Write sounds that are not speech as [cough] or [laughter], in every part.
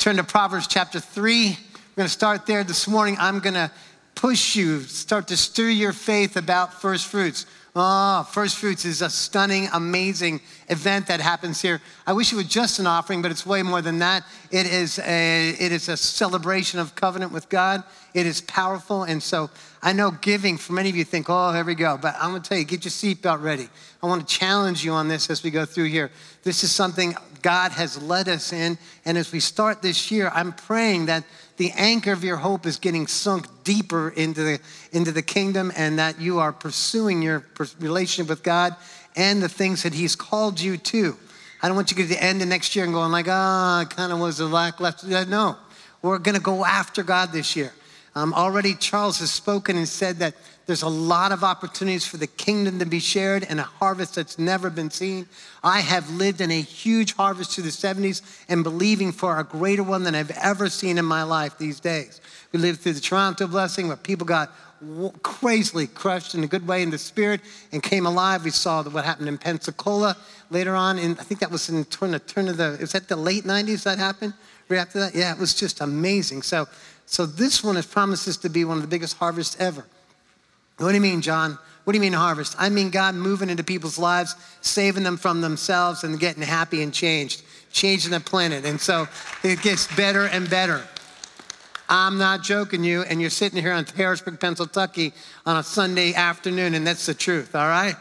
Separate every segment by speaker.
Speaker 1: turn to Proverbs chapter 3. We're going to start there this morning. I'm going to push you, start to stir your faith about first fruits. Oh, first fruits is a stunning, amazing event that happens here. I wish it was just an offering, but it's way more than that. It is a, it is a celebration of covenant with God. It is powerful. And so I know giving, for many of you think, oh, here we go. But I'm going to tell you, get your seatbelt ready. I want to challenge you on this as we go through here. This is something God has led us in. And as we start this year, I'm praying that the anchor of your hope is getting sunk deeper into the, into the kingdom and that you are pursuing your relationship with God and the things that He's called you to. I don't want you to get to the end of next year and going like, ah, oh, kind of was a lack left. No, we're going to go after God this year. Um, already, Charles has spoken and said that there's a lot of opportunities for the kingdom to be shared and a harvest that's never been seen. I have lived in a huge harvest through the 70s and believing for a greater one than I've ever seen in my life these days. We lived through the Toronto blessing where people got crazily crushed in a good way in the spirit and came alive. We saw what happened in Pensacola later on. And I think that was in turn, turn of the, was that the late 90s that happened? Right after that? Yeah, it was just amazing. So, so this one is promises to be one of the biggest harvests ever. What do you mean, John? What do you mean harvest? I mean God moving into people's lives, saving them from themselves and getting happy and changed, changing the planet. And so it gets better and better. I'm not joking you, and you're sitting here on Harrisburg, Pennsylvania on a Sunday afternoon, and that's the truth, all right?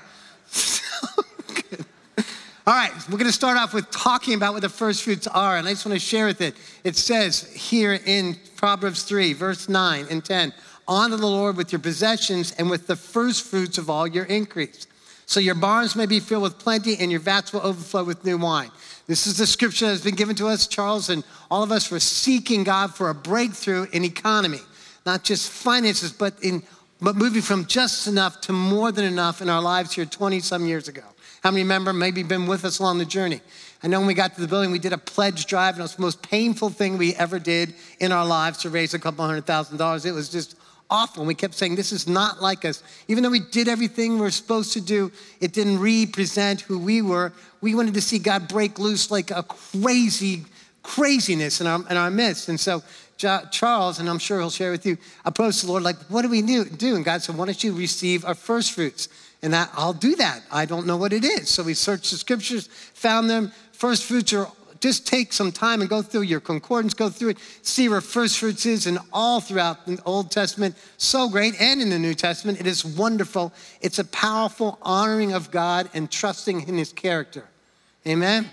Speaker 1: [laughs] all right, we're going to start off with talking about what the first fruits are, and I just want to share with it. It says here in Proverbs 3, verse 9 and 10 Honor the Lord with your possessions and with the first fruits of all your increase. So your barns may be filled with plenty and your vats will overflow with new wine. This is the scripture that has been given to us, Charles, and all of us were seeking God for a breakthrough in economy, not just finances, but in but moving from just enough to more than enough in our lives here 20 some years ago. How many remember maybe been with us along the journey? I know when we got to the building, we did a pledge drive, and it was the most painful thing we ever did in our lives to raise a couple hundred thousand dollars. It was just awful. And we kept saying, This is not like us. Even though we did everything we are supposed to do, it didn't represent who we were. We wanted to see God break loose like a crazy craziness in our, in our midst. And so Charles, and I'm sure he'll share with you, approached the Lord like, What do we do? And God said, Why don't you receive our first fruits? And that, I'll do that. I don't know what it is. So we searched the scriptures, found them. First fruits are just take some time and go through your concordance, go through it, see where first fruits is, and all throughout the Old Testament. So great. And in the New Testament, it is wonderful. It's a powerful honoring of God and trusting in his character. Amen.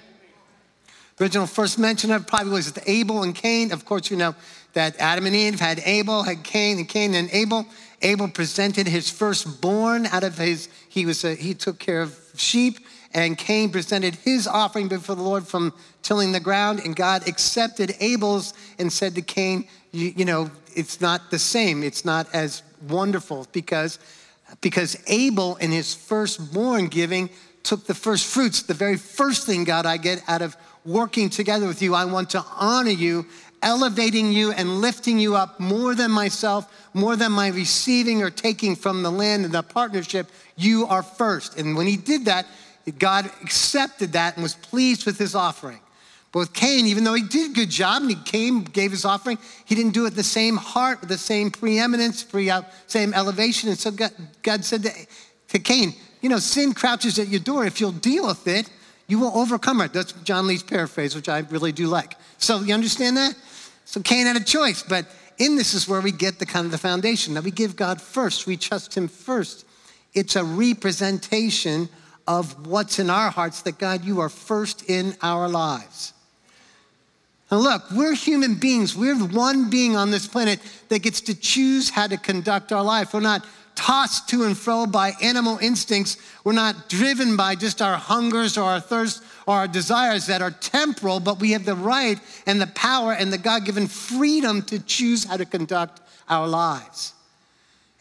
Speaker 1: Original first mention of probably was Abel and Cain. Of course, you know that Adam and Eve had Abel, had Cain, and Cain and Abel. Abel presented his firstborn out of his, he was a, he took care of sheep and Cain presented his offering before the Lord from tilling the ground, and God accepted Abel's and said to Cain, you, you know, it's not the same. It's not as wonderful because, because Abel in his firstborn giving took the first fruits, the very first thing, God, I get out of working together with you. I want to honor you, elevating you and lifting you up more than myself, more than my receiving or taking from the land and the partnership. You are first. And when he did that, God accepted that and was pleased with his offering. But with Cain, even though he did a good job and he came, gave his offering, he didn't do it the same heart, with the same preeminence, pre, same elevation. And so God, God said to, to Cain, you know, sin crouches at your door. If you'll deal with it, you will overcome it. That's John Lee's paraphrase, which I really do like. So you understand that? So Cain had a choice, but in this is where we get the kind of the foundation that we give God first. We trust him first. It's a representation of what's in our hearts that God, you are first in our lives. And look, we're human beings. We're the one being on this planet that gets to choose how to conduct our life. We're not tossed to and fro by animal instincts. We're not driven by just our hungers or our thirst or our desires that are temporal, but we have the right and the power and the God given freedom to choose how to conduct our lives.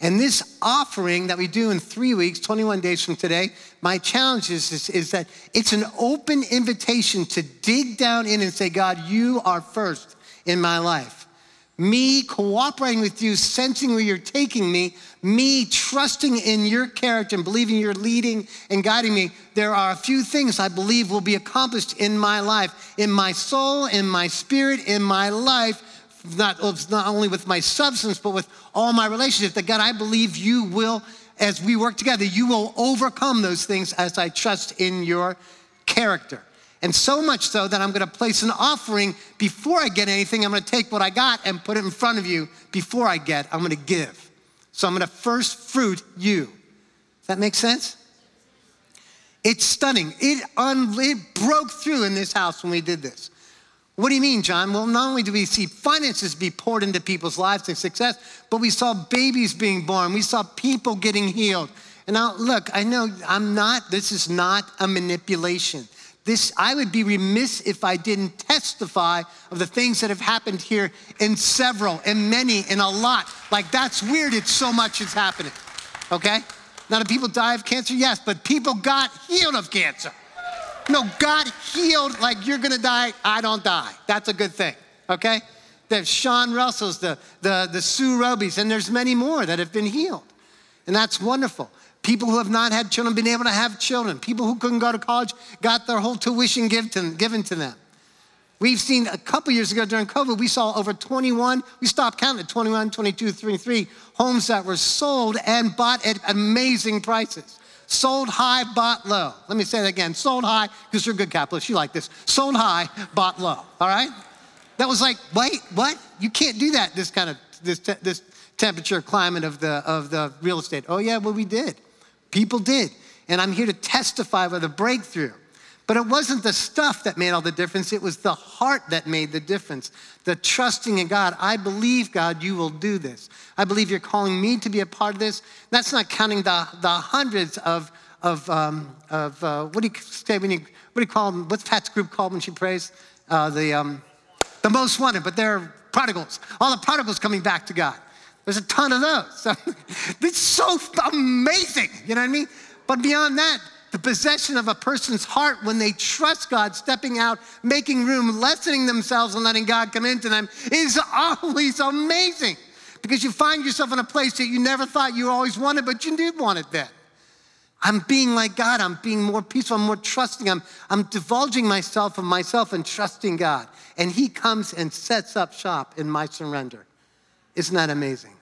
Speaker 1: And this offering that we do in three weeks, 21 days from today, my challenge is, is, is, that it's an open invitation to dig down in and say, God, you are first in my life. me cooperating with you, sensing where you're taking me, me trusting in your character and believing you're leading and guiding me, there are a few things I believe will be accomplished in my life, in my soul, in my spirit, in my life, not, not only with my substance, but with all my relationships. That God, I believe you will, as we work together, you will overcome those things as I trust in your character. And so much so that I'm going to place an offering before I get anything. I'm going to take what I got and put it in front of you before I get. I'm going to give. So I'm going to first fruit you. Does that make sense? It's stunning. It, un- it broke through in this house when we did this. What do you mean, John? Well, not only do we see finances be poured into people's lives and success, but we saw babies being born. We saw people getting healed. And now, look, I know I'm not, this is not a manipulation. This, I would be remiss if I didn't testify of the things that have happened here in several, in many, in a lot. Like, that's weird, it's so much is happening, okay? Now, do people die of cancer? Yes, but people got healed of cancer. No, God healed like you're gonna die, I don't die. That's a good thing, okay? There's Sean Russells, the, the, the Sue Robies, and there's many more that have been healed. And that's wonderful. People who have not had children been able to have children. People who couldn't go to college got their whole tuition given to them. We've seen a couple years ago during COVID, we saw over 21, we stopped counting at 21, 22, 23 homes that were sold and bought at amazing prices. Sold high, bought low. Let me say that again. Sold high, because you're a good capitalist, you like this. Sold high, bought low, all right? That was like, wait, what? You can't do that, this kind of, this, this temperature climate of the, of the real estate. Oh yeah, well we did. People did. And I'm here to testify with a breakthrough. But it wasn't the stuff that made all the difference, it was the heart that made the difference. The trusting in God. I believe, God, you will do this. I believe you're calling me to be a part of this. That's not counting the, the hundreds of, of, um, of uh, what do you say when you, what do you call them? What's Pat's group called when she prays? Uh, the, um, the most wanted, but they're prodigals. All the prodigals coming back to God. There's a ton of those. [laughs] It's so amazing, you know what I mean? But beyond that, the possession of a person's heart when they trust God, stepping out, making room, lessening themselves, and letting God come into them is [laughs] always amazing because you find yourself in a place that you never thought you always wanted, but you did want it then. I'm being like God. I'm being more peaceful. I'm more trusting. I'm, I'm divulging myself of myself and trusting God. And He comes and sets up shop in my surrender. Isn't that amazing?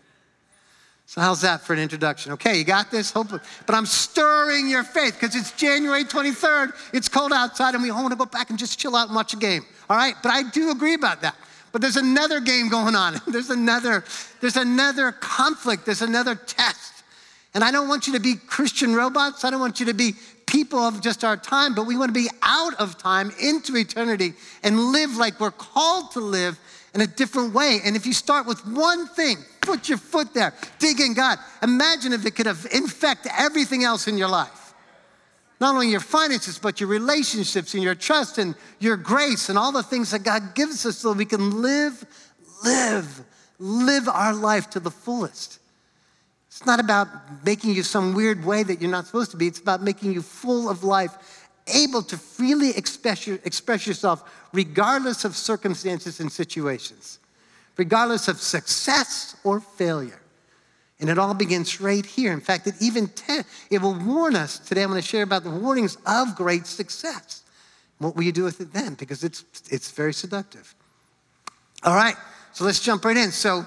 Speaker 1: So, how's that for an introduction? Okay, you got this? Hopefully. But I'm stirring your faith because it's January 23rd. It's cold outside, and we want to go back and just chill out and watch a game. All right? But I do agree about that. But there's another game going on. [laughs] there's another, there's another conflict. There's another test. And I don't want you to be Christian robots. I don't want you to be people of just our time, but we want to be out of time into eternity and live like we're called to live in a different way. And if you start with one thing, put your foot there, dig in God. Imagine if it could have infect everything else in your life. Not only your finances, but your relationships and your trust and your grace and all the things that God gives us so we can live, live, live our life to the fullest. It's not about making you some weird way that you're not supposed to be. It's about making you full of life able to freely express, express yourself regardless of circumstances and situations, regardless of success or failure. And it all begins right here. In fact, it even te- it will warn us today. I'm going to share about the warnings of great success. What will you do with it then? Because it's it's very seductive. All right, so let's jump right in. So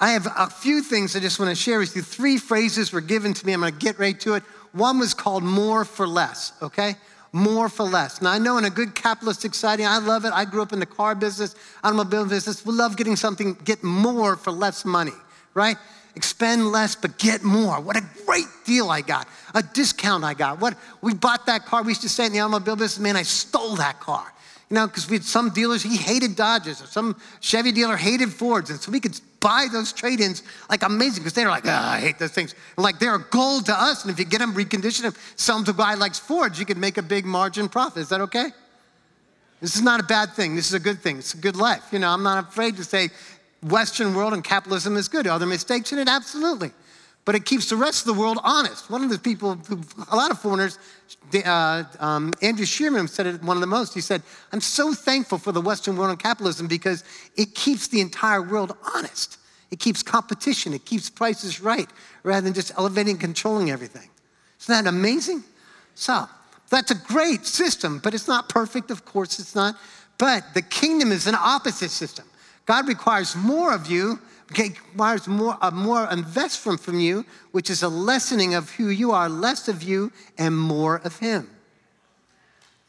Speaker 1: I have a few things I just want to share with you. Three phrases were given to me. I'm going to get right to it. One was called more for less, okay? More for less. Now, I know in a good capitalist society, I love it. I grew up in the car business, automobile business. We love getting something, get more for less money, right? Expend less, but get more. What a great deal I got. A discount I got. What we bought that car. We used to say in the automobile business, man, I stole that car. Know, because we had some dealers, he hated Dodges, or some Chevy dealer hated Fords. And so we could buy those trade ins like amazing because they're like, oh, I hate those things. And like they're gold to us. And if you get them, recondition them, sell them to a guy likes Fords, you could make a big margin profit. Is that okay? This is not a bad thing. This is a good thing. It's a good life. You know, I'm not afraid to say Western world and capitalism is good. Are there mistakes in it? Absolutely. But it keeps the rest of the world honest. One of the people, a lot of foreigners, uh, um, Andrew Shearman said it one of the most. He said, I'm so thankful for the Western world and capitalism because it keeps the entire world honest. It keeps competition, it keeps prices right, rather than just elevating and controlling everything. Isn't that amazing? So, that's a great system, but it's not perfect, of course it's not. But the kingdom is an opposite system. God requires more of you, requires more, a more investment from you, which is a lessening of who you are, less of you and more of Him.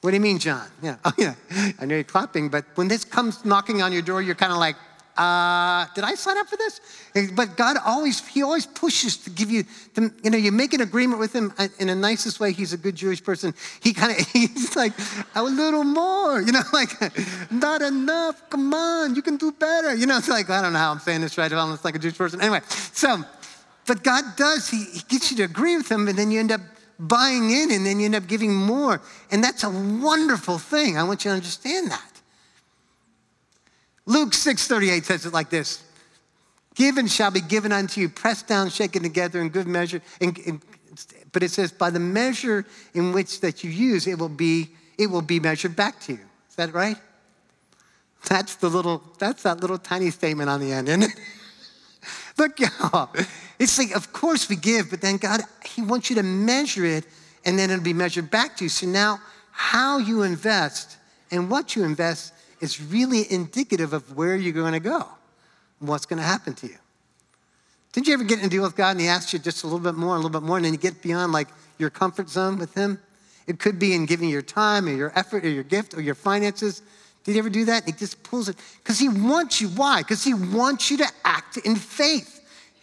Speaker 1: What do you mean, John? Yeah, [laughs] oh, yeah. I know you're clapping, but when this comes knocking on your door, you're kind of like, uh, did I sign up for this? But God always, He always pushes to give you, to, you know, you make an agreement with Him in the nicest way. He's a good Jewish person. He kind of, [laughs] he's like, a little more, you know, [laughs] like, not enough. Come on, you can do better. You know, it's like, I don't know how I'm saying this right. I'm like a Jewish person. Anyway, so, but God does, He, he gets you to agree with Him, and then you end up buying in, and then you end up giving more. And that's a wonderful thing. I want you to understand that. Luke 6:38 says it like this. Given shall be given unto you, pressed down, shaken together in good measure. In, in, but it says, by the measure in which that you use, it will be, it will be measured back to you. Is that right? That's the little, that's that little tiny statement on the end, isn't it? [laughs] Look, y'all. It's like, of course we give, but then God, He wants you to measure it, and then it'll be measured back to you. So now, how you invest and what you invest is really indicative of where you're going to go and what's going to happen to you. Didn't you ever get in a deal with God and He asks you just a little bit more, a little bit more, and then you get beyond like your comfort zone with Him? It could be in giving your time or your effort or your gift or your finances. Did you ever do that? He just pulls it because he wants you. Why? Because he wants you to act in faith.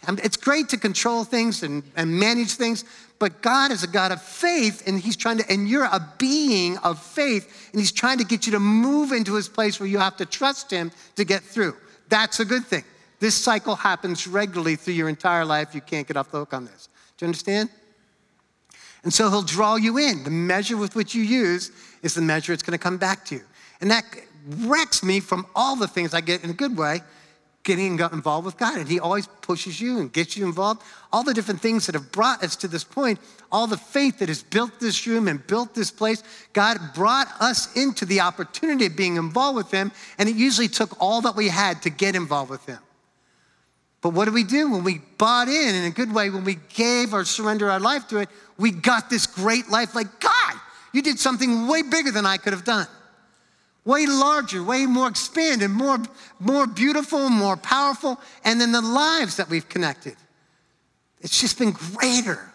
Speaker 1: It's great to control things and, and manage things, but God is a God of faith, and He's trying to, and you're a being of faith, and He's trying to get you to move into His place where you have to trust Him to get through. That's a good thing. This cycle happens regularly through your entire life. You can't get off the hook on this. Do you understand? And so He'll draw you in. The measure with which you use is the measure it's going to come back to you. And that wrecks me from all the things I get in a good way getting involved with God. And He always pushes you and gets you involved. All the different things that have brought us to this point, all the faith that has built this room and built this place, God brought us into the opportunity of being involved with Him. And it usually took all that we had to get involved with Him. But what do we do when we bought in in a good way, when we gave or surrendered our life to it? We got this great life like, God, you did something way bigger than I could have done way larger, way more expanded, more, more beautiful, more powerful, and then the lives that we've connected. It's just been greater.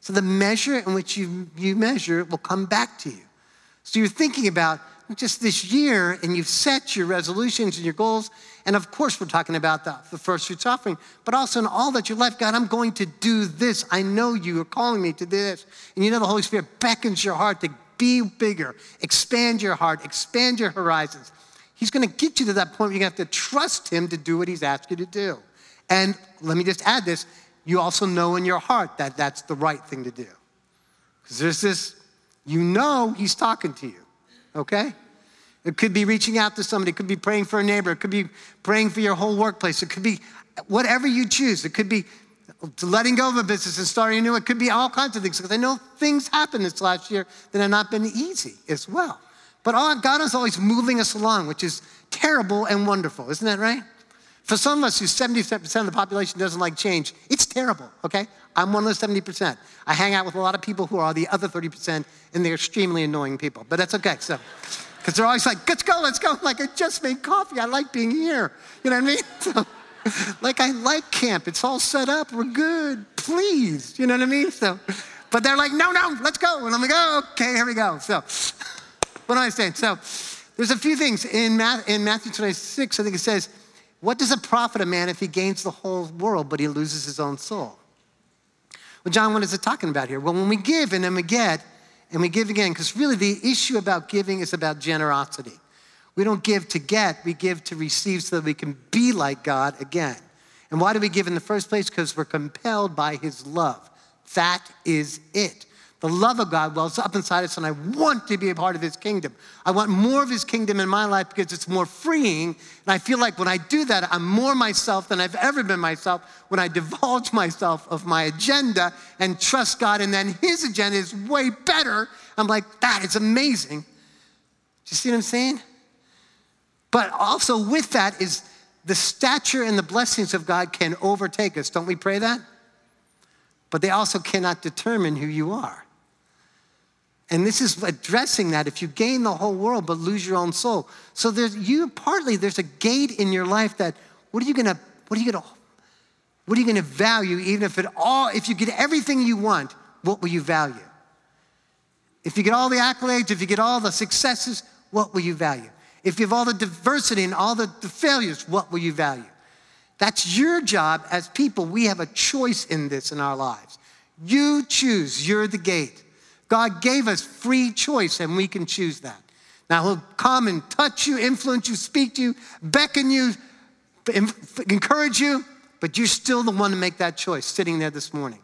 Speaker 1: So the measure in which you, you measure will come back to you. So you're thinking about just this year and you've set your resolutions and your goals. And of course, we're talking about the, the first fruits offering, but also in all that your life, God, I'm going to do this. I know you are calling me to do this. And you know the Holy Spirit beckons your heart to be bigger, expand your heart, expand your horizons. He's going to get you to that point where you're going to have to trust Him to do what He's asked you to do. And let me just add this you also know in your heart that that's the right thing to do. Because there's this, you know He's talking to you, okay? It could be reaching out to somebody, it could be praying for a neighbor, it could be praying for your whole workplace, it could be whatever you choose. It could be to letting go of a business and starting a new. It could be all kinds of things because I know things happened this last year that have not been easy as well. But all, God is always moving us along, which is terrible and wonderful, isn't that right? For some of us who 70% of the population doesn't like change, it's terrible, okay? I'm one of the 70%. I hang out with a lot of people who are the other 30%, and they're extremely annoying people, but that's okay. So, because they're always like, let's go, let's go. Like, I just made coffee. I like being here. You know what I mean? [laughs] So, [laughs] like I like camp. It's all set up. We're good. Please. You know what I mean? So, but they're like, no, no, let's go. And I'm like, oh, okay, here we go. So, [laughs] what am I saying? So, there's a few things in, Matthew, in Matthew 26. I think it says, "What does it profit a man if he gains the whole world but he loses his own soul?" Well, John, what is it talking about here? Well, when we give and then we get and we give again, because really the issue about giving is about generosity. We don't give to get, we give to receive so that we can be like God again. And why do we give in the first place? Because we're compelled by His love. That is it. The love of God wells up inside us, and I want to be a part of His kingdom. I want more of His kingdom in my life because it's more freeing. And I feel like when I do that, I'm more myself than I've ever been myself when I divulge myself of my agenda and trust God, and then His agenda is way better. I'm like, that is amazing. Do you see what I'm saying? But also with that is the stature and the blessings of God can overtake us. Don't we pray that? But they also cannot determine who you are. And this is addressing that if you gain the whole world but lose your own soul. So there's you partly there's a gate in your life that what are you gonna what are you gonna what are you gonna value even if it all if you get everything you want, what will you value? If you get all the accolades, if you get all the successes, what will you value? If you have all the diversity and all the, the failures, what will you value? That's your job as people. We have a choice in this in our lives. You choose, you're the gate. God gave us free choice, and we can choose that. Now, He'll come and touch you, influence you, speak to you, beckon you, encourage you, but you're still the one to make that choice sitting there this morning.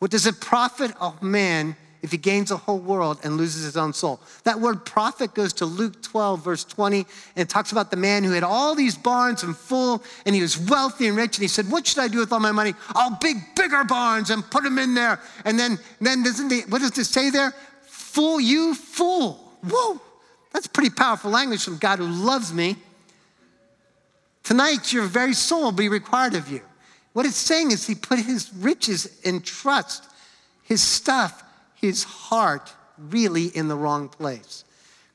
Speaker 1: What does it profit a man if he gains the whole world and loses his own soul. That word profit goes to Luke 12, verse 20, and it talks about the man who had all these barns and full, and he was wealthy and rich, and he said, What should I do with all my money? I'll big bigger barns and put them in there. And then, then doesn't the, what does it say there? Fool you, fool. Whoa, that's pretty powerful language from God who loves me. Tonight, your very soul will be required of you. What it's saying is he put his riches in trust, his stuff his heart really in the wrong place.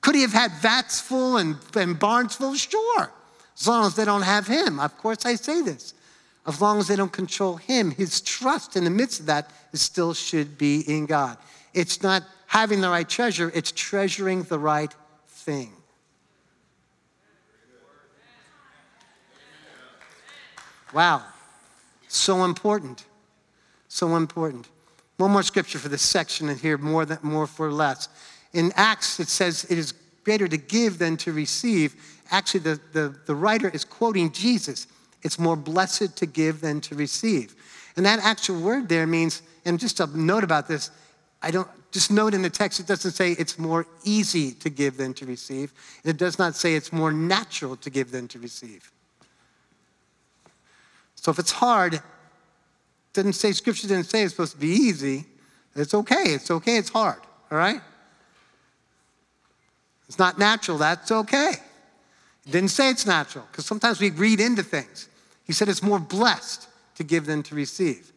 Speaker 1: Could he have had vats full and, and barns full? Sure, as long as they don't have him. Of course, I say this. As long as they don't control him, his trust in the midst of that still should be in God. It's not having the right treasure, it's treasuring the right thing. Wow, so important. So important. One more scripture for this section and here, more, than, more for less. In Acts, it says it is greater to give than to receive. Actually, the, the, the writer is quoting Jesus. It's more blessed to give than to receive. And that actual word there means, and just a note about this, I don't, just note in the text, it doesn't say it's more easy to give than to receive. It does not say it's more natural to give than to receive. So if it's hard, didn't say, scripture didn't say it's supposed to be easy. It's okay. It's okay. It's hard. All right? It's not natural. That's okay. Didn't say it's natural because sometimes we read into things. He said it's more blessed to give than to receive.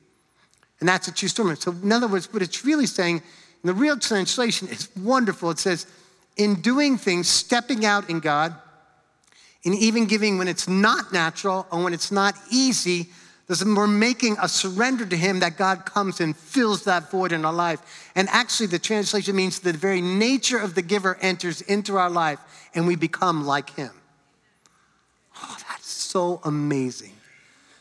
Speaker 1: And that's a true story. So, in other words, what it's really saying, in the real translation, is wonderful. It says, in doing things, stepping out in God, in even giving when it's not natural or when it's not easy, we're making a surrender to Him that God comes and fills that void in our life. And actually, the translation means the very nature of the giver enters into our life and we become like Him. Oh, that's so amazing.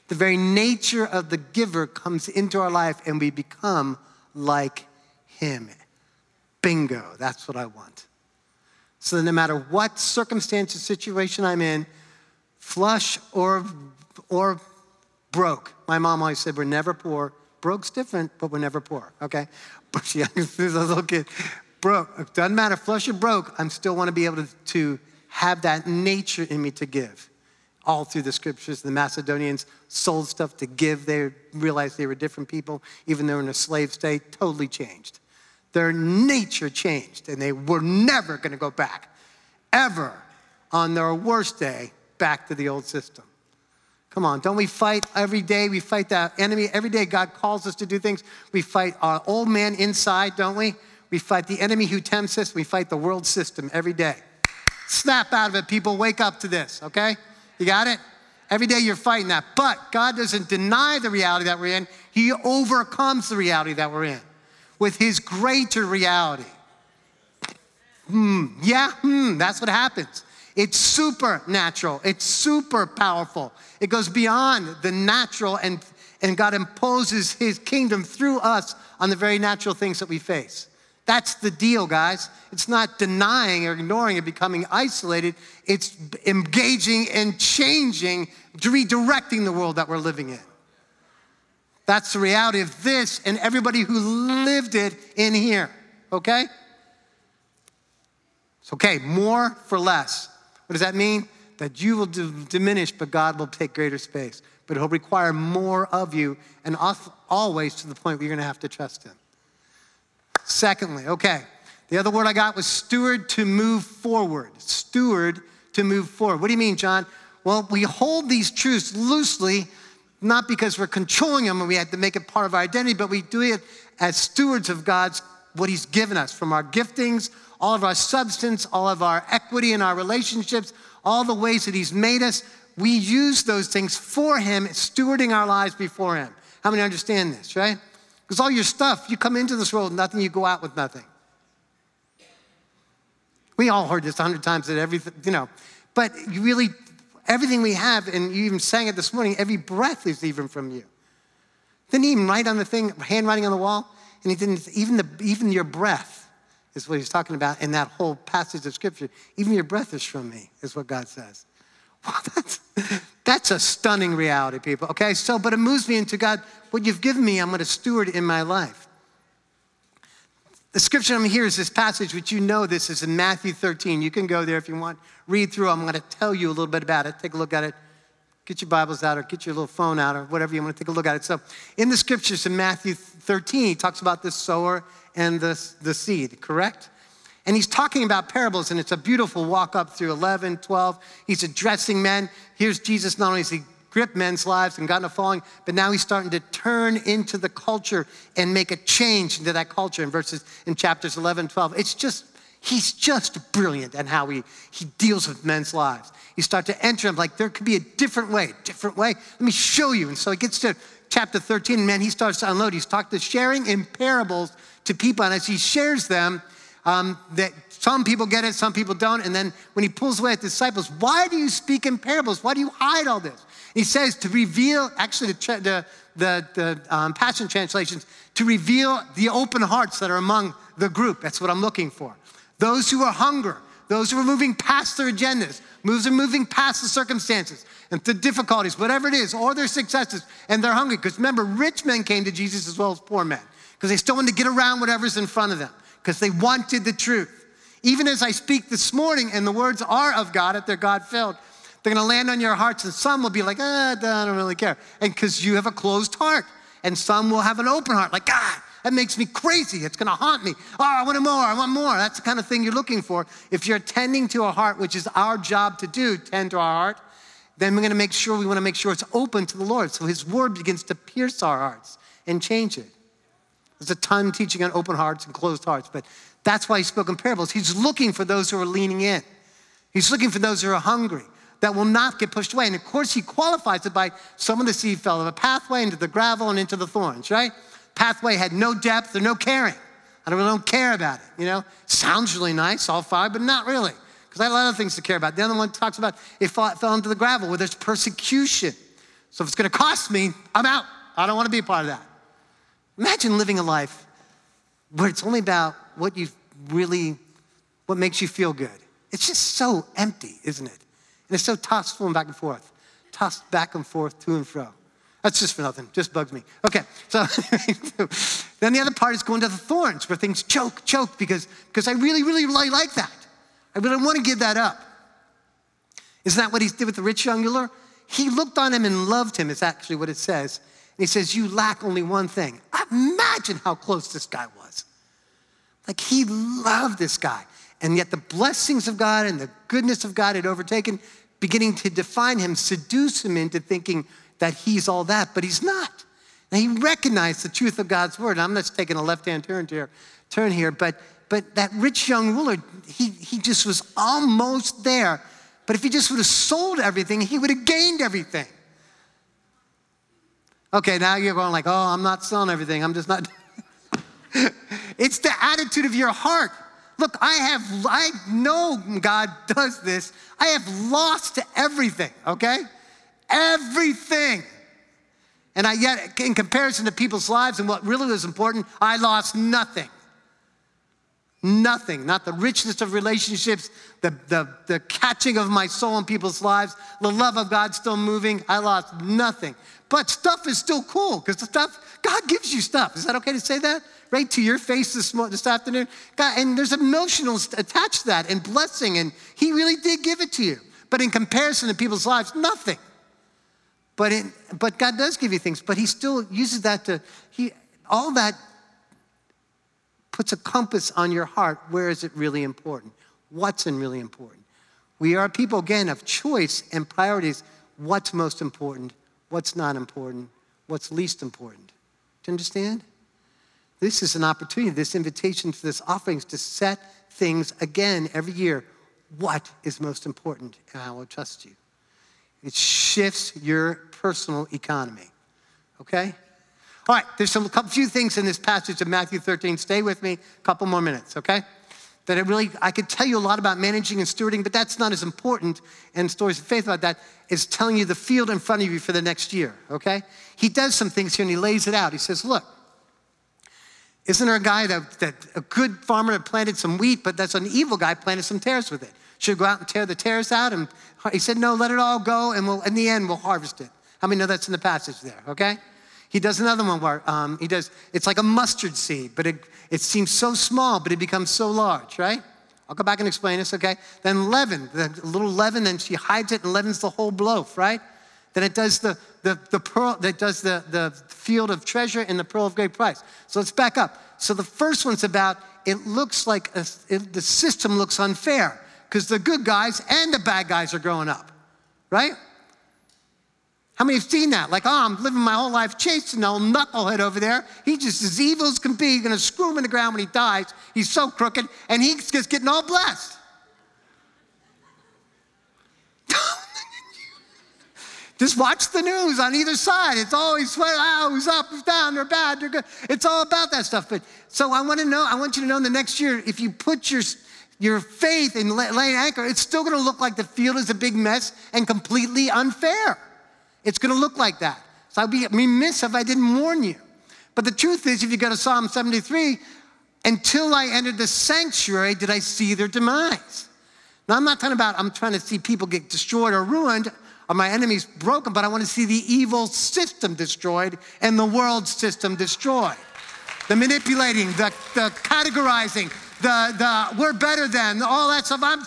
Speaker 1: The very nature of the giver comes into our life and we become like Him. Bingo, that's what I want. So that no matter what circumstance or situation I'm in, flush or, or broke. My mom always said, We're never poor. Broke's different, but we're never poor, okay? [laughs] But she [laughs] was a little kid. Broke, doesn't matter, flush or broke, I still want to be able to, to have that nature in me to give. All through the scriptures, the Macedonians sold stuff to give. They realized they were different people, even though in a slave state, totally changed. Their nature changed, and they were never going to go back, ever, on their worst day, back to the old system. Come on, don't we fight every day? We fight that enemy. Every day God calls us to do things. We fight our old man inside, don't we? We fight the enemy who tempts us. We fight the world system every day. Snap out of it, people. Wake up to this, okay? You got it? Every day you're fighting that. But God doesn't deny the reality that we're in, He overcomes the reality that we're in with His greater reality. Hmm, yeah, hmm, that's what happens. It's supernatural. It's super powerful. It goes beyond the natural, and, and God imposes his kingdom through us on the very natural things that we face. That's the deal, guys. It's not denying or ignoring or becoming isolated. It's engaging and changing, redirecting the world that we're living in. That's the reality of this and everybody who lived it in here, okay? It's okay, more for less. What does that mean? That you will diminish, but God will take greater space. But He'll require more of you, and always to the point where you're gonna have to trust Him. Secondly, okay, the other word I got was steward to move forward. Steward to move forward. What do you mean, John? Well, we hold these truths loosely, not because we're controlling them and we had to make it part of our identity, but we do it as stewards of God's, what He's given us from our giftings, all of our substance, all of our equity in our relationships, all the ways that He's made us. We use those things for Him, stewarding our lives before Him. How many understand this, right? Because all your stuff, you come into this world with nothing, you go out with nothing. We all heard this a hundred times that everything, you know, but you really, everything we have, and you even sang it this morning, every breath is even from you. Didn't even write on the thing, handwriting on the wall? And he didn't, even, the, even your breath is what he's talking about in that whole passage of scripture. Even your breath is from me, is what God says. [laughs] Wow, that's, that's a stunning reality, people. Okay, so, but it moves me into God, what you've given me, I'm going to steward in my life. The scripture I'm here is this passage, which you know this is in Matthew 13. You can go there if you want, read through. I'm going to tell you a little bit about it. Take a look at it. Get your Bibles out or get your little phone out or whatever you want to take a look at it. So, in the scriptures in Matthew 13, he talks about the sower and the, the seed, correct? And he's talking about parables, and it's a beautiful walk up through 11, 12. He's addressing men. Here's Jesus, not only is he gripped men's lives and gotten a following, but now he's starting to turn into the culture and make a change into that culture in verses in chapters 11 12. It's just, he's just brilliant at how he, he deals with men's lives. You start to enter him like there could be a different way, different way. Let me show you. And so he gets to chapter 13, man, he starts to unload. He's talked to sharing in parables to people, and as he shares them, um, that some people get it, some people don't. And then when he pulls away at the disciples, why do you speak in parables? Why do you hide all this? He says to reveal, actually, the, the, the, the um, Passion translations, to reveal the open hearts that are among the group. That's what I'm looking for. Those who are hunger, those who are moving past their agendas, moves are moving past the circumstances and the difficulties, whatever it is, or their successes, and they're hungry. Because remember, rich men came to Jesus as well as poor men, because they still wanted to get around whatever's in front of them, because they wanted the truth. Even as I speak this morning, and the words are of God, if they're God filled, they're going to land on your hearts, and some will be like, ah, I don't really care. And because you have a closed heart. And some will have an open heart, like, God, that makes me crazy. It's going to haunt me. Oh, I want more. I want more. That's the kind of thing you're looking for. If you're tending to a heart, which is our job to do, tend to our heart, then we're going to make sure we want to make sure it's open to the Lord. So His word begins to pierce our hearts and change it. There's a ton teaching on open hearts and closed hearts, but that's why He spoke in parables. He's looking for those who are leaning in. He's looking for those who are hungry that will not get pushed away. And of course, he qualifies it by some of the seed fell of a pathway into the gravel and into the thorns, right? Pathway had no depth or no caring. I really don't care about it, you know? Sounds really nice, all five, but not really, because I have a lot of things to care about. The other one talks about it fell into the gravel where there's persecution. So if it's gonna cost me, I'm out. I don't wanna be a part of that. Imagine living a life where it's only about what you really, what makes you feel good. It's just so empty, isn't it? And it's so tossed back and forth, tossed back and forth, to and fro. That's just for nothing, just bugs me. Okay, so [laughs] then the other part is going to the thorns where things choke, choke, because, because I really, really, really like that. I really want to give that up. Isn't that what he did with the rich young ruler? He looked on him and loved him, is actually what it says. And he says, You lack only one thing. Imagine how close this guy was. Like he loved this guy. And yet the blessings of God and the goodness of God had overtaken beginning to define him, seduce him into thinking that he's all that, but he's not. He recognized the truth of God's word. I'm just taking a left-hand turn here, turn here, but but that rich young ruler, he, he just was almost there. But if he just would have sold everything, he would have gained everything. Okay, now you're going like, oh, I'm not selling everything. I'm just not. [laughs] it's the attitude of your heart. Look, I have, I know God does this. I have lost everything, okay? Everything. And I yet, in comparison to people's lives and what really was important, I lost nothing. Nothing, not the richness of relationships, the, the, the catching of my soul in people's lives, the love of God still moving. I lost nothing. But stuff is still cool because the stuff, God gives you stuff. Is that okay to say that? Right to your face this, this afternoon? God, and there's emotional attached to that and blessing, and He really did give it to you. But in comparison to people's lives, nothing. But, it, but God does give you things, but He still uses that to, he, all that puts a compass on your heart. Where is it really important? What's in really important? We are people, again, of choice and priorities. What's most important? What's not important? What's least important? Do you understand? This is an opportunity, this invitation to this offerings to set things again every year. What is most important? And I will trust you. It shifts your personal economy. Okay? All right, there's some a few things in this passage of Matthew 13. Stay with me a couple more minutes, okay? That it really, I could tell you a lot about managing and stewarding, but that's not as important, and stories of faith about that is telling you the field in front of you for the next year, okay? He does some things here and he lays it out. He says, Look, isn't there a guy that, that a good farmer had planted some wheat, but that's an evil guy planted some tares with it? Should go out and tear the tares out? And he said, No, let it all go, and we'll, in the end, we'll harvest it. How many know that's in the passage there, okay? He does another one where um, he does, it's like a mustard seed, but it, it seems so small, but it becomes so large, right? I'll go back and explain this, okay? Then leaven, the little leaven, then she hides it and leavens the whole loaf, right? Then it does the, the, the pearl, that does the, the field of treasure and the pearl of great price. So let's back up. So the first one's about, it looks like a, it, the system looks unfair because the good guys and the bad guys are growing up, right? How many have seen that? Like, oh, I'm living my whole life chasing old knucklehead over there. He's just as evil as can be, gonna screw him in the ground when he dies. He's so crooked, and he's just getting all blessed. [laughs] just watch the news on either side. It's always oh, ah, who's up, who's down, they're bad, they're good. It's all about that stuff. But so I want to know, I want you to know in the next year, if you put your your faith in laying anchor, it's still going to look like the field is a big mess and completely unfair. It's going to look like that. So I'd be remiss if I didn't warn you. But the truth is, if you go to Psalm 73, until I entered the sanctuary did I see their demise. Now, I'm not talking about I'm trying to see people get destroyed or ruined or my enemies broken, but I want to see the evil system destroyed and the world system destroyed. The manipulating, the, the categorizing, the, the we're better than, all that stuff. I'm,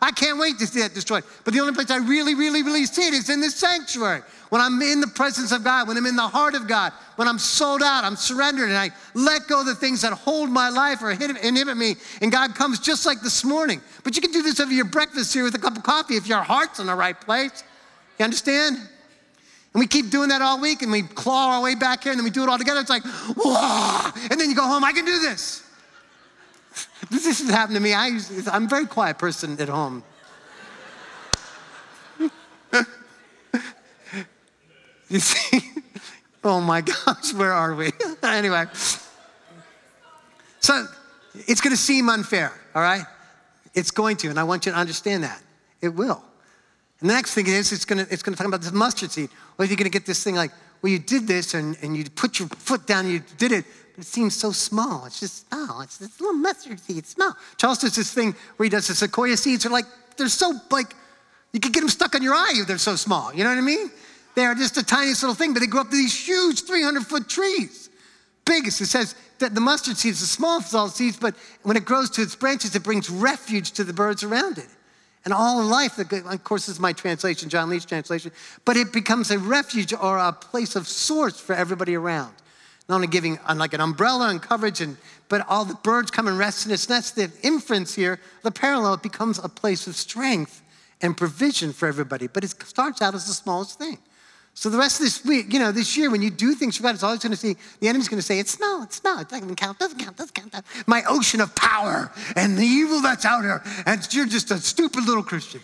Speaker 1: I can't wait to see that destroyed. But the only place I really, really, really see it is in this sanctuary when I'm in the presence of God, when I'm in the heart of God, when I'm sold out, I'm surrendered, and I let go of the things that hold my life or inhibit me, and God comes just like this morning. But you can do this over your breakfast here with a cup of coffee if your heart's in the right place. You understand? And we keep doing that all week, and we claw our way back here, and then we do it all together. It's like, whoa! And then you go home, I can do this. This has happened to me. I, I'm a very quiet person at home. [laughs] You see? Oh my gosh, where are we? [laughs] anyway. So it's going to seem unfair, all right? It's going to, and I want you to understand that. It will. And the next thing is, it's going to, it's going to talk about this mustard seed. Well, you're going to get this thing like, well, you did this and, and you put your foot down and you did it, it seems so small. It's just, oh, it's this little mustard seed. It's small. Charles does this thing where he does the sequoia seeds. are like, they're so, like, you could get them stuck on your eye if they're so small. You know what I mean? They are just the tiniest little thing, but they grow up to these huge 300 foot trees. Biggest. It says that the mustard seed is the smallest of all seeds, but when it grows to its branches, it brings refuge to the birds around it. And all in life, of course, this is my translation, John Lee's translation, but it becomes a refuge or a place of source for everybody around. Not only giving uh, like an umbrella and coverage, and, but all the birds come and rest in its nest. The inference here, the parallel, becomes a place of strength and provision for everybody. But it starts out as the smallest thing. So the rest of this week, you know, this year, when you do things for God, it's always going to see, the enemy's going to say, it's small, it's small, it doesn't count, doesn't count, doesn't count. My ocean of power and the evil that's out there, and you're just a stupid little Christian.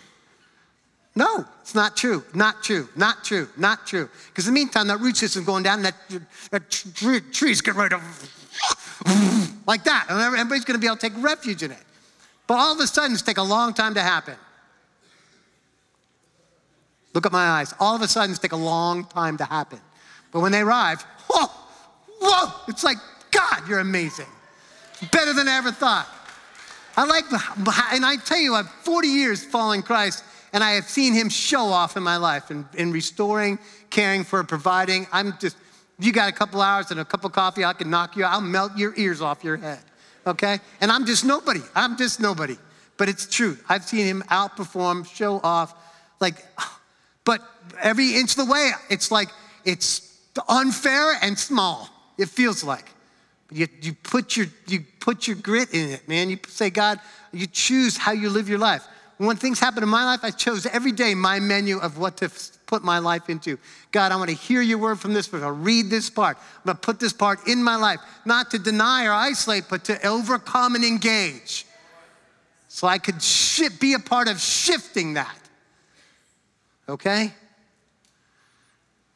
Speaker 1: No, it's not true, not true, not true, not true. Because in the meantime, that root system's going down, that, that tree, tree's getting ready [laughs] to, like that. And everybody's going to be able to take refuge in it. But all of a sudden, it's take a long time to happen. Look at my eyes. All of a sudden, it's take a long time to happen. But when they arrive, whoa, [laughs] oh, whoa, it's like, God, you're amazing. Better than I ever thought. I like, and I tell you, I've 40 years following Christ, and I have seen him show off in my life in, in restoring, caring for, providing. I'm just, you got a couple hours and a cup of coffee, I can knock you out. I'll melt your ears off your head, okay? And I'm just nobody. I'm just nobody. But it's true. I've seen him outperform, show off, like, [sighs] but every inch of the way, it's like, it's unfair and small. It feels like. You, you, put your, you put your grit in it, man. You say, God, you choose how you live your life. When things happen in my life, I chose every day my menu of what to put my life into. God, I want to hear your word from this book. I'll read this part. I'm going to put this part in my life, not to deny or isolate, but to overcome and engage. So I could be a part of shifting that. Okay?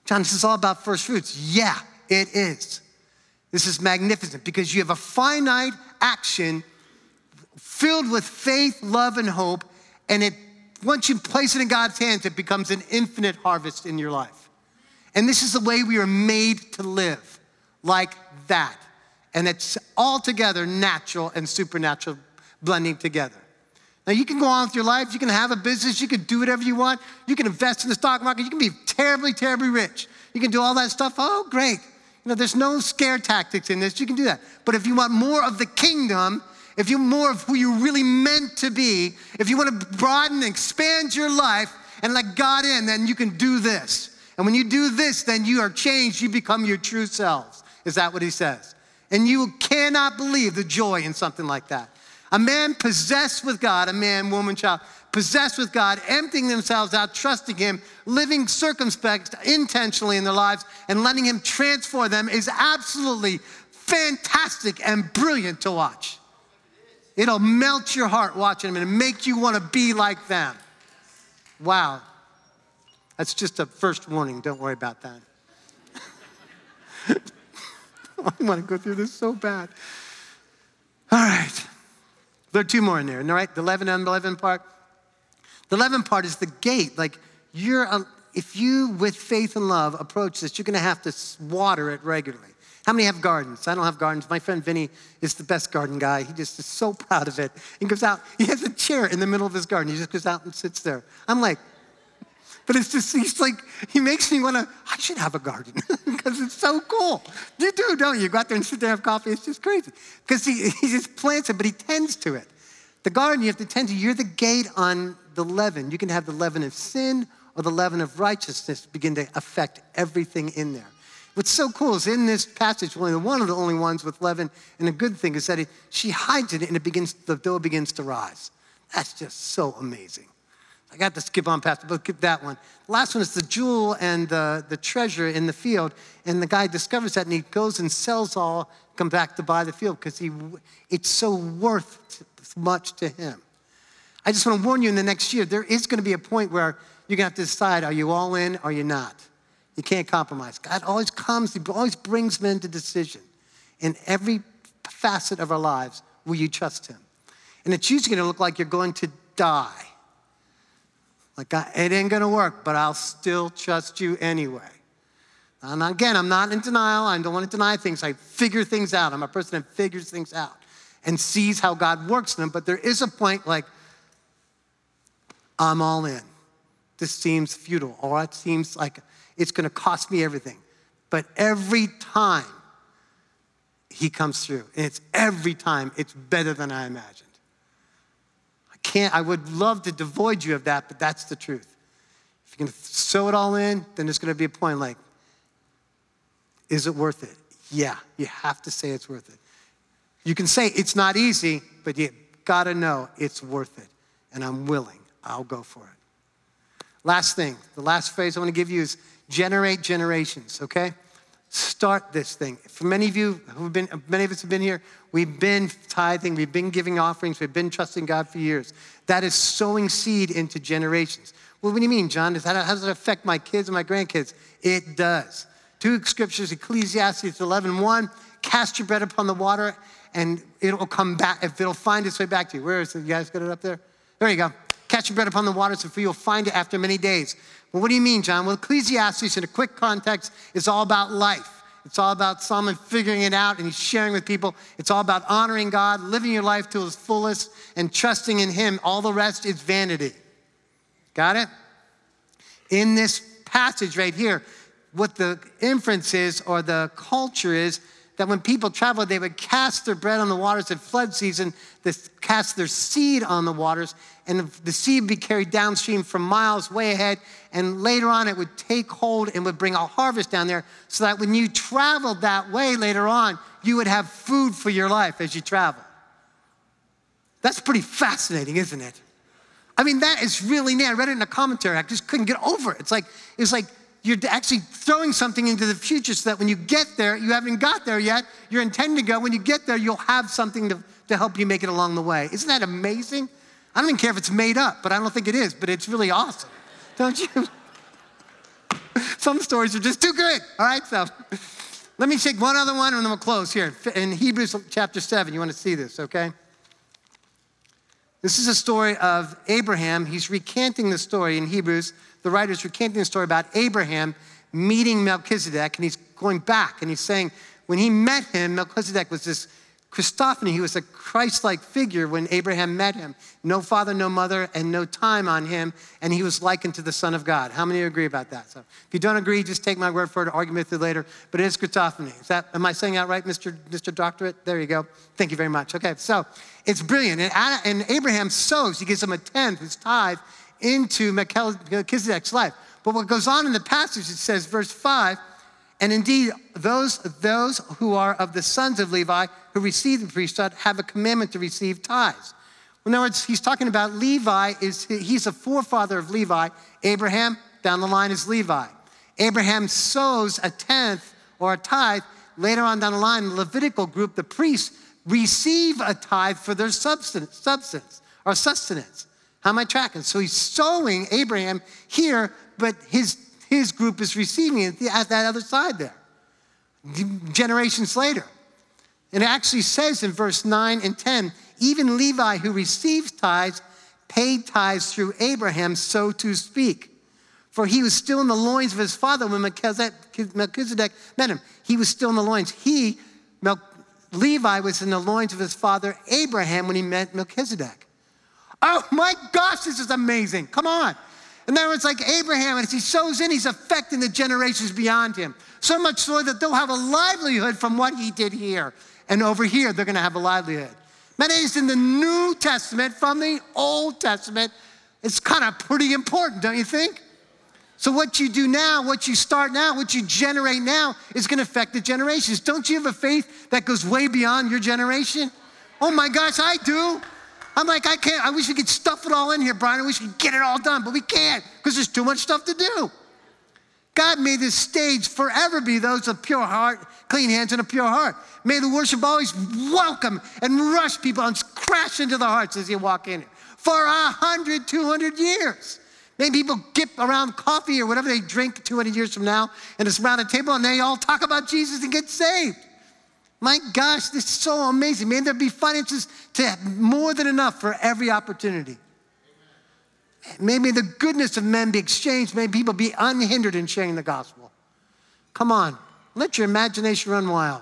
Speaker 1: John, this is all about first fruits. Yeah, it is. This is magnificent because you have a finite action filled with faith, love, and hope, and it once you place it in God's hands, it becomes an infinite harvest in your life. And this is the way we are made to live, like that. And it's altogether natural and supernatural blending together. Now, you can go on with your life, you can have a business, you can do whatever you want, you can invest in the stock market, you can be terribly, terribly rich. You can do all that stuff. Oh, great. You know, there's no scare tactics in this. You can do that. But if you want more of the kingdom, if you're more of who you really meant to be, if you want to broaden and expand your life and let God in, then you can do this. And when you do this, then you are changed. You become your true selves. Is that what he says? And you cannot believe the joy in something like that. A man possessed with God, a man, woman, child, possessed with God, emptying themselves out, trusting Him, living circumspect intentionally in their lives, and letting Him transform them is absolutely fantastic and brilliant to watch. It'll melt your heart watching them and make you want to be like them. Wow. That's just a first warning. Don't worry about that. [laughs] I want to go through this so bad. All right. There are two more in there, all right? The 11 and 11 part. The 11 part is the gate. Like, you're, a, if you, with faith and love, approach this, you're gonna have to water it regularly. How many have gardens? I don't have gardens. My friend Vinny is the best garden guy. He just is so proud of it. He goes out, he has a chair in the middle of his garden. He just goes out and sits there. I'm like, but it's just, he's like, he makes me wanna, I should have a garden [laughs] because it's so cool. You do, don't you? Go out there and sit there and have coffee. It's just crazy. Because he, he just plants it, but he tends to it. The garden you have to tend to, you're the gate on the leaven. You can have the leaven of sin or the leaven of righteousness begin to affect everything in there. What's so cool is in this passage, one of the only ones with leaven, and a good thing is that it, she hides it and it begins, the dough begins to rise. That's just so amazing. I got to skip on past, but skip that one. The last one is the jewel and the, the treasure in the field. And the guy discovers that and he goes and sells all, come back to buy the field because he, it's so worth much to him. I just want to warn you in the next year, there is going to be a point where you're going to have to decide are you all in or are you not? You can't compromise. God always comes, He always brings men to decision. In every facet of our lives, will you trust Him? And it's usually going to look like you're going to die. Like, it ain't going to work, but I'll still trust you anyway. And again, I'm not in denial. I don't want to deny things. I figure things out. I'm a person that figures things out and sees how God works in them. But there is a point like, I'm all in. This seems futile, or it seems like it's going to cost me everything. But every time he comes through, and it's every time it's better than I imagined. I can't, I would love to devoid you of that, but that's the truth. If you're going to sow it all in, then there's going to be a point like, is it worth it? Yeah, you have to say it's worth it. You can say it's not easy, but you gotta know it's worth it. And I'm willing. I'll go for it. Last thing, the last phrase I want to give you is generate generations, okay? Start this thing. For many of you who've been, many of us have been here, we've been tithing, we've been giving offerings, we've been trusting God for years. That is sowing seed into generations. Well, what do you mean, John? How does it affect my kids and my grandkids? It does. Two scriptures, Ecclesiastes 11, 1, cast your bread upon the water and it'll come back, if it'll find its way back to you. Where is it? You guys got it up there? There you go. Catch your bread upon the waters, so you'll find it after many days. Well, what do you mean, John? Well, Ecclesiastes, in a quick context, is all about life. It's all about Solomon figuring it out and he's sharing with people. It's all about honoring God, living your life to its fullest, and trusting in Him. All the rest is vanity. Got it? In this passage right here, what the inference is or the culture is that when people traveled, they would cast their bread on the waters at flood season, they cast their seed on the waters, and the seed would be carried downstream from miles way ahead. And later on, it would take hold and would bring a harvest down there so that when you traveled that way later on, you would have food for your life as you travel. That's pretty fascinating, isn't it? I mean, that is really neat. I read it in a commentary. I just couldn't get over it. It's like, it's like you're actually throwing something into the future so that when you get there, you haven't got there yet, you're intending to go. When you get there, you'll have something to, to help you make it along the way. Isn't that amazing? I don't even care if it's made up, but I don't think it is, but it's really awesome. Don't you? [laughs] Some stories are just too good. All right, so let me take one other one and then we'll close here. In Hebrews chapter 7, you want to see this, okay? This is a story of Abraham. He's recanting the story in Hebrews the writer's recanting the story about Abraham meeting Melchizedek, and he's going back and he's saying, when he met him, Melchizedek was this Christophany. He was a Christ like figure when Abraham met him. No father, no mother, and no time on him, and he was likened to the Son of God. How many agree about that? So if you don't agree, just take my word for it, argue with it later. But it is Christophany. Is that, am I saying that right, Mr. Mr. Doctorate? There you go. Thank you very much. Okay, so it's brilliant. And, and Abraham sows, he gives him a tenth, his tithe, into Melchizedek's life. But what goes on in the passage, it says, verse 5, and indeed, those, those who are of the sons of Levi who receive the priesthood have a commandment to receive tithes. In other words, he's talking about Levi, is he's a forefather of Levi. Abraham, down the line, is Levi. Abraham sows a tenth or a tithe. Later on down the line, the Levitical group, the priests, receive a tithe for their substance, substance or sustenance. How am I tracking? So he's sowing Abraham here, but his, his group is receiving it at that other side there, generations later. And it actually says in verse 9 and 10 even Levi, who receives tithes, paid tithes through Abraham, so to speak. For he was still in the loins of his father when Melchizedek met him. He was still in the loins. He, Levi, was in the loins of his father Abraham when he met Melchizedek. Oh my gosh, this is amazing. Come on. And then it's like Abraham, as he sows in, he's affecting the generations beyond him. So much so that they'll have a livelihood from what he did here. And over here, they're going to have a livelihood. Man, is in the New Testament from the Old Testament. It's kind of pretty important, don't you think? So, what you do now, what you start now, what you generate now is going to affect the generations. Don't you have a faith that goes way beyond your generation? Oh my gosh, I do. I'm like, I can't, I wish we could stuff it all in here, Brian. I wish we could get it all done, but we can't because there's too much stuff to do. God made this stage forever be those of pure heart, clean hands, and a pure heart. May the worship always welcome and rush people and crash into their hearts as you walk in for a hundred, two hundred years. Maybe people get around coffee or whatever they drink 200 years from now, and it's around a table and they all talk about Jesus and get saved. My gosh, this is so amazing. May there be finances to have more than enough for every opportunity. Maybe the goodness of men be exchanged. May people be unhindered in sharing the gospel. Come on, let your imagination run wild.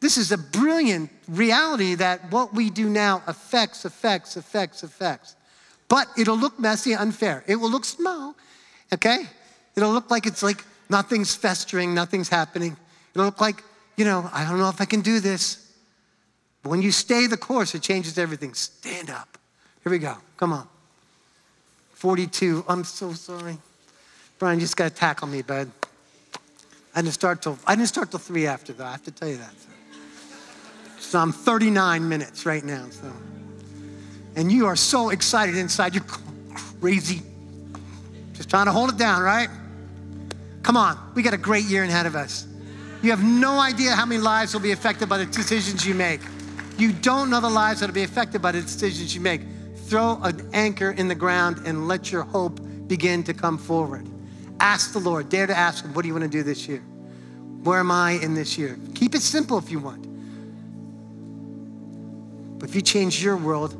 Speaker 1: This is a brilliant reality that what we do now affects, affects, affects, affects. But it'll look messy, unfair. It will look small, okay? It'll look like it's like nothing's festering, nothing's happening. It'll look like you know, I don't know if I can do this. But when you stay the course, it changes everything. Stand up. Here we go. Come on. 42. I'm so sorry. Brian, you just got to tackle me, bud. I didn't start till I didn't start till three after though. I have to tell you that. So, I'm 39 minutes right now. So, and you are so excited inside. You're crazy. Just trying to hold it down, right? Come on. We got a great year ahead of us. You have no idea how many lives will be affected by the decisions you make. You don't know the lives that will be affected by the decisions you make. Throw an anchor in the ground and let your hope begin to come forward. Ask the Lord, dare to ask Him, what do you want to do this year? Where am I in this year? Keep it simple if you want. But if you change your world,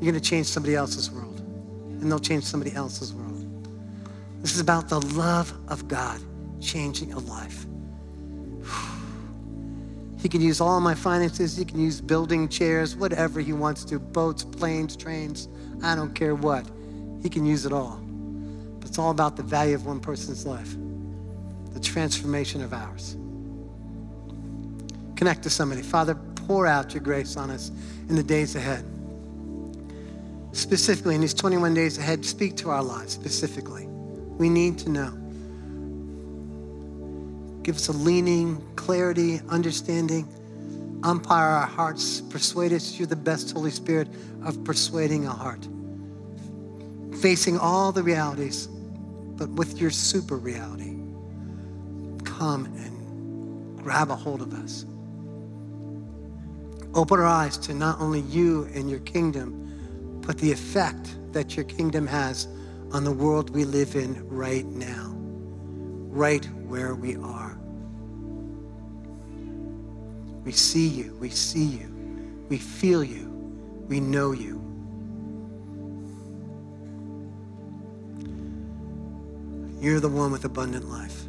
Speaker 1: you're going to change somebody else's world, and they'll change somebody else's world. This is about the love of God changing a life. He can use all my finances. He can use building chairs, whatever He wants to boats, planes, trains. I don't care what. He can use it all. But it's all about the value of one person's life, the transformation of ours. Connect to somebody. Father, pour out your grace on us in the days ahead. Specifically, in these 21 days ahead, speak to our lives specifically. We need to know. Give us a leaning, clarity, understanding. Umpire our hearts. Persuade us you're the best Holy Spirit of persuading a heart. Facing all the realities, but with your super reality. Come and grab a hold of us. Open our eyes to not only you and your kingdom, but the effect that your kingdom has on the world we live in right now, right where we are. We see you, we see you, we feel you, we know you. You're the one with abundant life.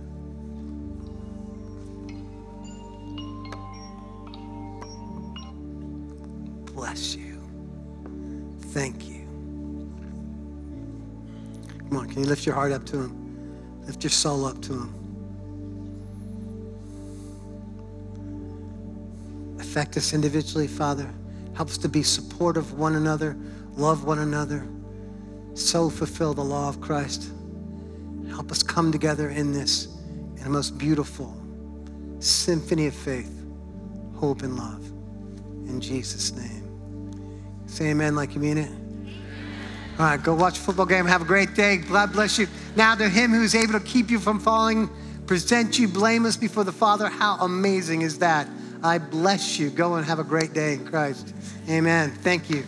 Speaker 1: Bless you. Thank you. Come on, can you lift your heart up to Him? Lift your soul up to Him. Affect us individually, Father. Help us to be supportive of one another, love one another, so fulfill the law of Christ. Help us come together in this, in a most beautiful symphony of faith, hope, and love. In Jesus' name. Say amen like you mean it. All right, go watch football game. Have a great day. God bless you. Now, to him who's able to keep you from falling, present you blameless before the Father. How amazing is that? I bless you. Go and have a great day in Christ. Amen. Thank you.